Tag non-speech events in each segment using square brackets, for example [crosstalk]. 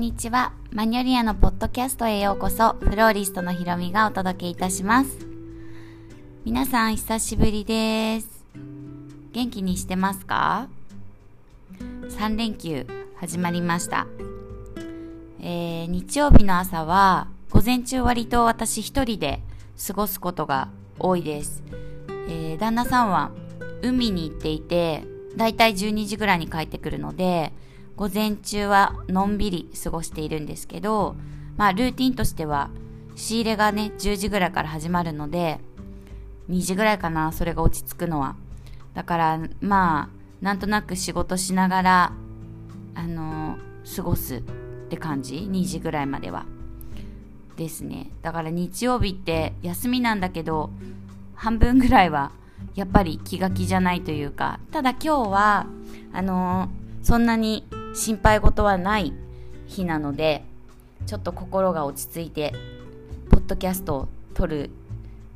んにちは。マニョリアのポッドキャストへようこそ、フローリストのひろみがお届けいたします。皆さん、久しぶりです。元気にしてますか ?3 連休始まりました。えー、日曜日の朝は、午前中割と私一人で過ごすことが多いです。えー、旦那さんは海に行っていて、だいたい12時ぐらいに帰ってくるので、午前中はのんびり過ごしているんですけど、まあルーティンとしては仕入れがね10時ぐらいから始まるので2時ぐらいかなそれが落ち着くのは。だからまあなんとなく仕事しながらあの過ごすって感じ。2時ぐらいまでは。ですね。だから日曜日って休みなんだけど半分ぐらいはやっぱり気が気じゃないというか。ただ今日はあのそんなに心配事はない日なのでちょっと心が落ち着いてポッドキャストを撮る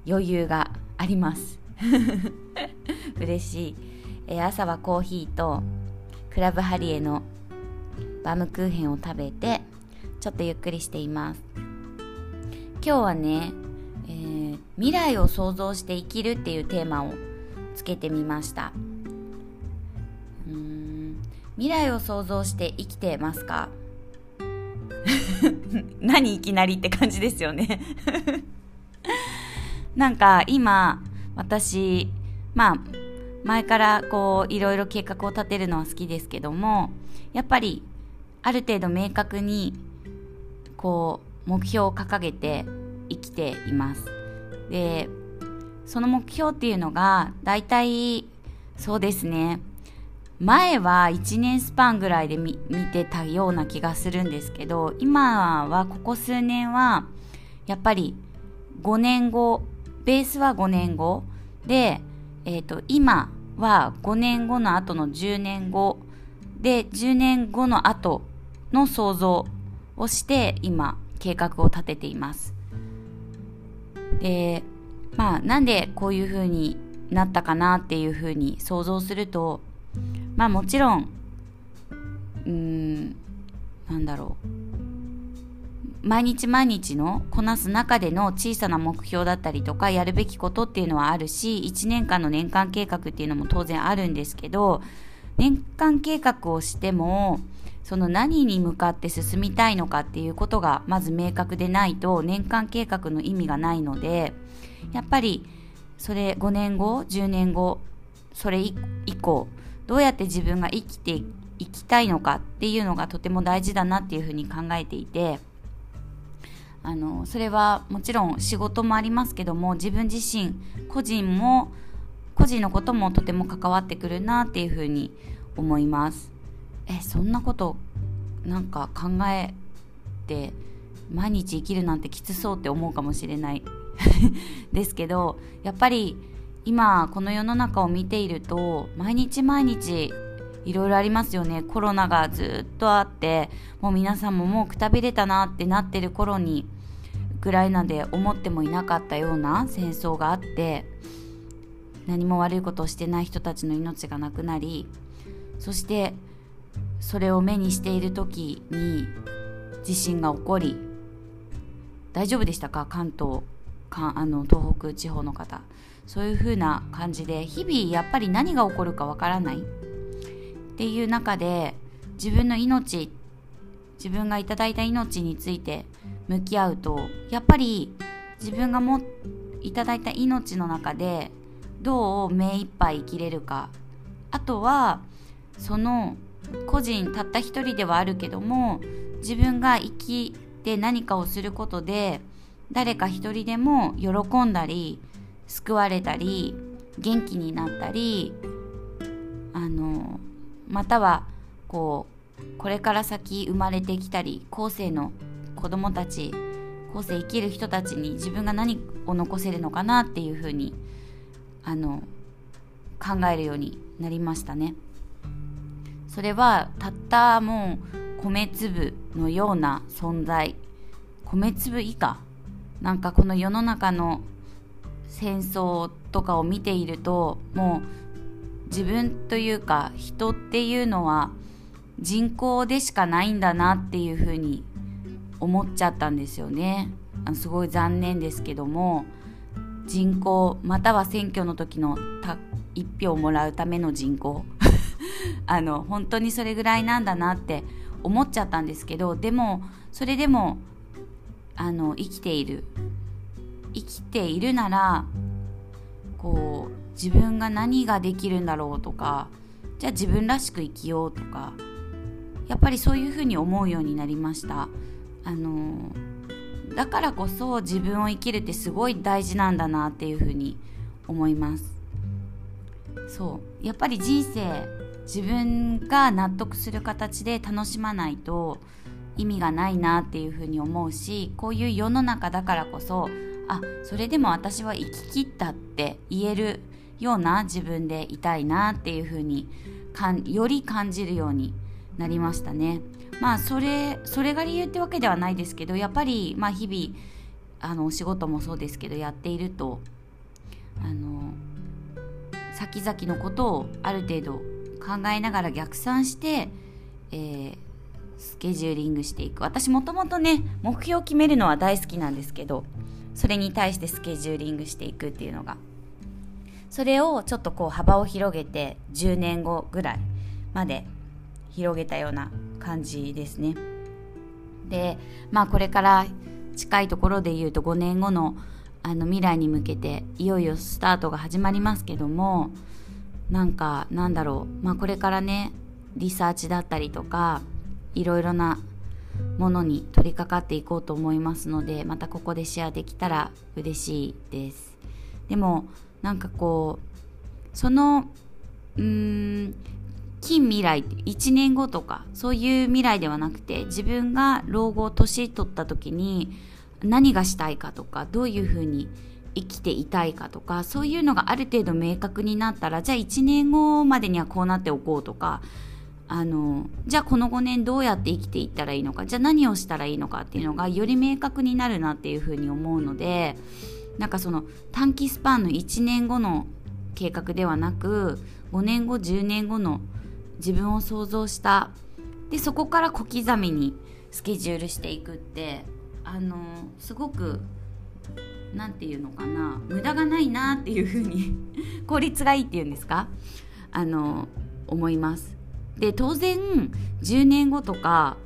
余裕があります。[laughs] 嬉しい、えー、朝はコーヒーとクラブハリエのバームクーヘンを食べてちょっとゆっくりしています。今日はね、えー、未来を想像して生きるっていうテーマをつけてみました。未来を想像して生きてますか？[laughs] 何いきなりって感じですよね。[laughs] なんか今私まあ前からこういろいろ計画を立てるのは好きですけどもやっぱりある程度明確にこう目標を掲げて生きています。でその目標っていうのが大体そうですね。前は1年スパンぐらいで見てたような気がするんですけど今はここ数年はやっぱり5年後ベースは5年後で、えーと、今は5年後の後の10年後で10年後の後の想像をして今計画を立てています。でまあなんでこういう風になったかなっていう風に想像するとまあもちろんうーんなんだろう。毎日毎日のこなす中での小さな目標だったりとかやるべきことっていうのはあるし1年間の年間計画っていうのも当然あるんですけど年間計画をしてもその何に向かって進みたいのかっていうことがまず明確でないと年間計画の意味がないのでやっぱりそれ5年後10年後それ以降どうやって自分が生きていきたいのかっていうのがとても大事だなっていうふうに考えていてあのそれはもちろん仕事もありますけども自分自身個人も個人のこともとても関わってくるなっていうふうに思います。えそんなことなんか考えて毎日生きるなんてきつそうって思うかもしれない。[laughs] ですけどやっぱり今この世の中を見ていると毎日毎日いろいろありますよね。コロナがずっとあってもう皆さんももうくたびれたなってなってる頃にウクライナで思ってもいなかったような戦争があって何も悪いことをしてない人たちの命がなくなりそしてそれを目にしている時に地震が起こり大丈夫でしたか？関東かあの東北地方の方。そういう風な感じで日々やっぱり何が起こるかわからない。っていう中で自分の命自分がいただいた命について向き合うとやっぱり自分がもいただいた命の中でどう目いっぱい生きれるか。あとはその個人たった一人ではあるけども自分が生きて何かをすることで誰か一人でも喜んだり救われたり元気になったりあのまたはこうこれから先生まれてきたり後世の子供たち後世生きる人たちに自分が何を残せるのかなっていうふうにあの考えるようになりましたね。それはたったもう米粒のような存在米粒以下なんかこの世の中の戦争とかを見ているともう自分というか人っていうのは人口でしかないんだなっていうふうに思っちゃったんですよね。すごい残念ですけども人口または選挙の時の1票をもらうための人口。[laughs] あの本当にそれぐらいなんだなって思っちゃったんですけどでもそれでもあの生きている生きているならこう自分が何ができるんだろうとかじゃあ自分らしく生きようとかやっぱりそういうふうに思うようになりました。あのだからこそ自分を生きるってすごい大事なんだなっていうふうに思います。そう。やっぱり人生自分が納得する形で楽しまないと意味がないなっていうふうに思うしこういう世の中だからこそあそれでも私は生き切ったって言えるような自分でいたいなっていうふうにかんより感じるようになりましたね。まあそれそれが理由ってわけではないですけどやっぱりまあ日々あのお仕事もそうですけどやっているとあの先々のことをある程度考えながら逆算して、えー、スケジューリングしていく私もともとね目標を決めるのは大好きなんですけどそれに対してスケジューリングしていくっていうのがそれをちょっとこう幅を広げて10年後ぐらいまで広げたような感じですね。でまあこれから近いところで言うと5年後のあの未来に向けていよいよスタートが始まりますけどもなんかなんだろうまあこれからねリサーチだったりとかいろいろなものに取り掛かっていこうと思いますのでまたここでシェアできたら嬉しいです。でもなんかこうそのうーん近未来1年後とかそういう未来ではなくて自分が老後年取った時に何がしたいかとかどういうふうに生きていたいかとかそういうのがある程度明確になったらじゃあ1年後までにはこうなっておこうとかあのじゃあこの5年どうやって生きていったらいいのかじゃあ何をしたらいいのかっていうのがより明確になるなっていうふうに思うのでなんかその短期スパンの1年後の計画ではなく5年後10年後の自分を想像したでそこから小刻みにスケジュールしていくってあのすごく何て言うのかな無駄がないなっていうふうに効率がいいっていうんですかあの思います。で当然10年後とか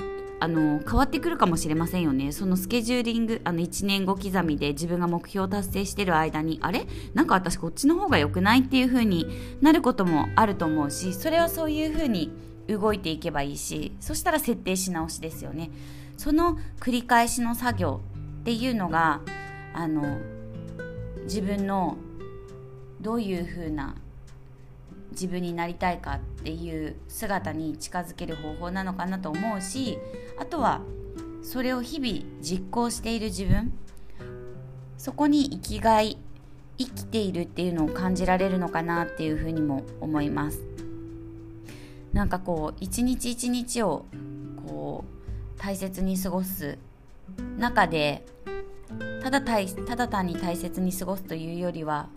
あの変わってくるかもしれませんよね。そのスケジューリングあの1年後刻みで自分が目標を達成してる間にあれ？なんか私こっちの方が良くないっていう風になることもあると思うしそれはそういう風に動いていけばいいしそしたら設定し直しですよね。その繰り返しの作業っていうのがあの自分のどういう風な自分になりたいかっていう姿に近づける方法なのかなと思うしあとはそれを日々実行している自分そこに生きがい生きているっていうのを感じられるのかなっていうふうにも思います。なんかこう一日一日をこう大切に過ごす中でただただ単に大切に過ごすというよりは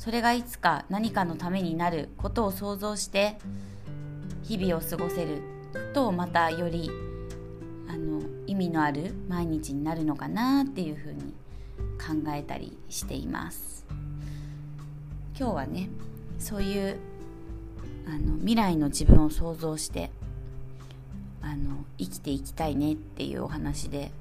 それがいつか何かのためになることを想像して日々を過ごせる。とまたよりあの意味のある毎日になるのかなっていうふうに考えたりしています。今日はねそういうあの未来の自分を想像してあの生きていきたいねっていうお話で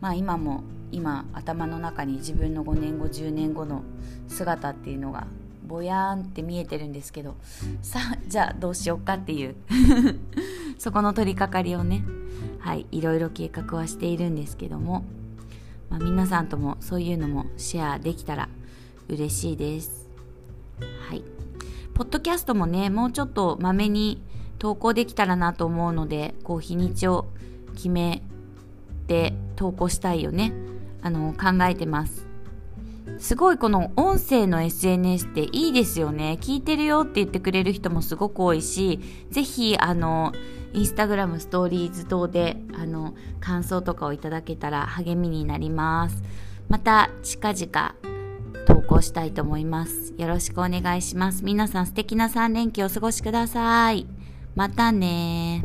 まあ今も今頭の中に自分の5年後10年後の姿っていうのがぼやーんって見えてるんですけどさあじゃあどうしようかっていう [laughs] そこの取り掛かりをねはいいろいろ計画はしているんですけども、まあ、皆さんともそういうのもシェアできたら嬉しいです。はい。ポッドキャストもねもうちょっとまめに投稿できたらなと思うのでこう日にちを決めて投稿したいよね。あの考えてます。すごいこの音声の SNS っていいですよね。聞いてるよって言ってくれる人もすごく多いしぜひあのインスタグラムストーリーズ等であの感想とかをいただけたら励みになります。また近々投稿したいと思います。よろしくお願いします。皆さん素敵な3連休お過ごしください。またね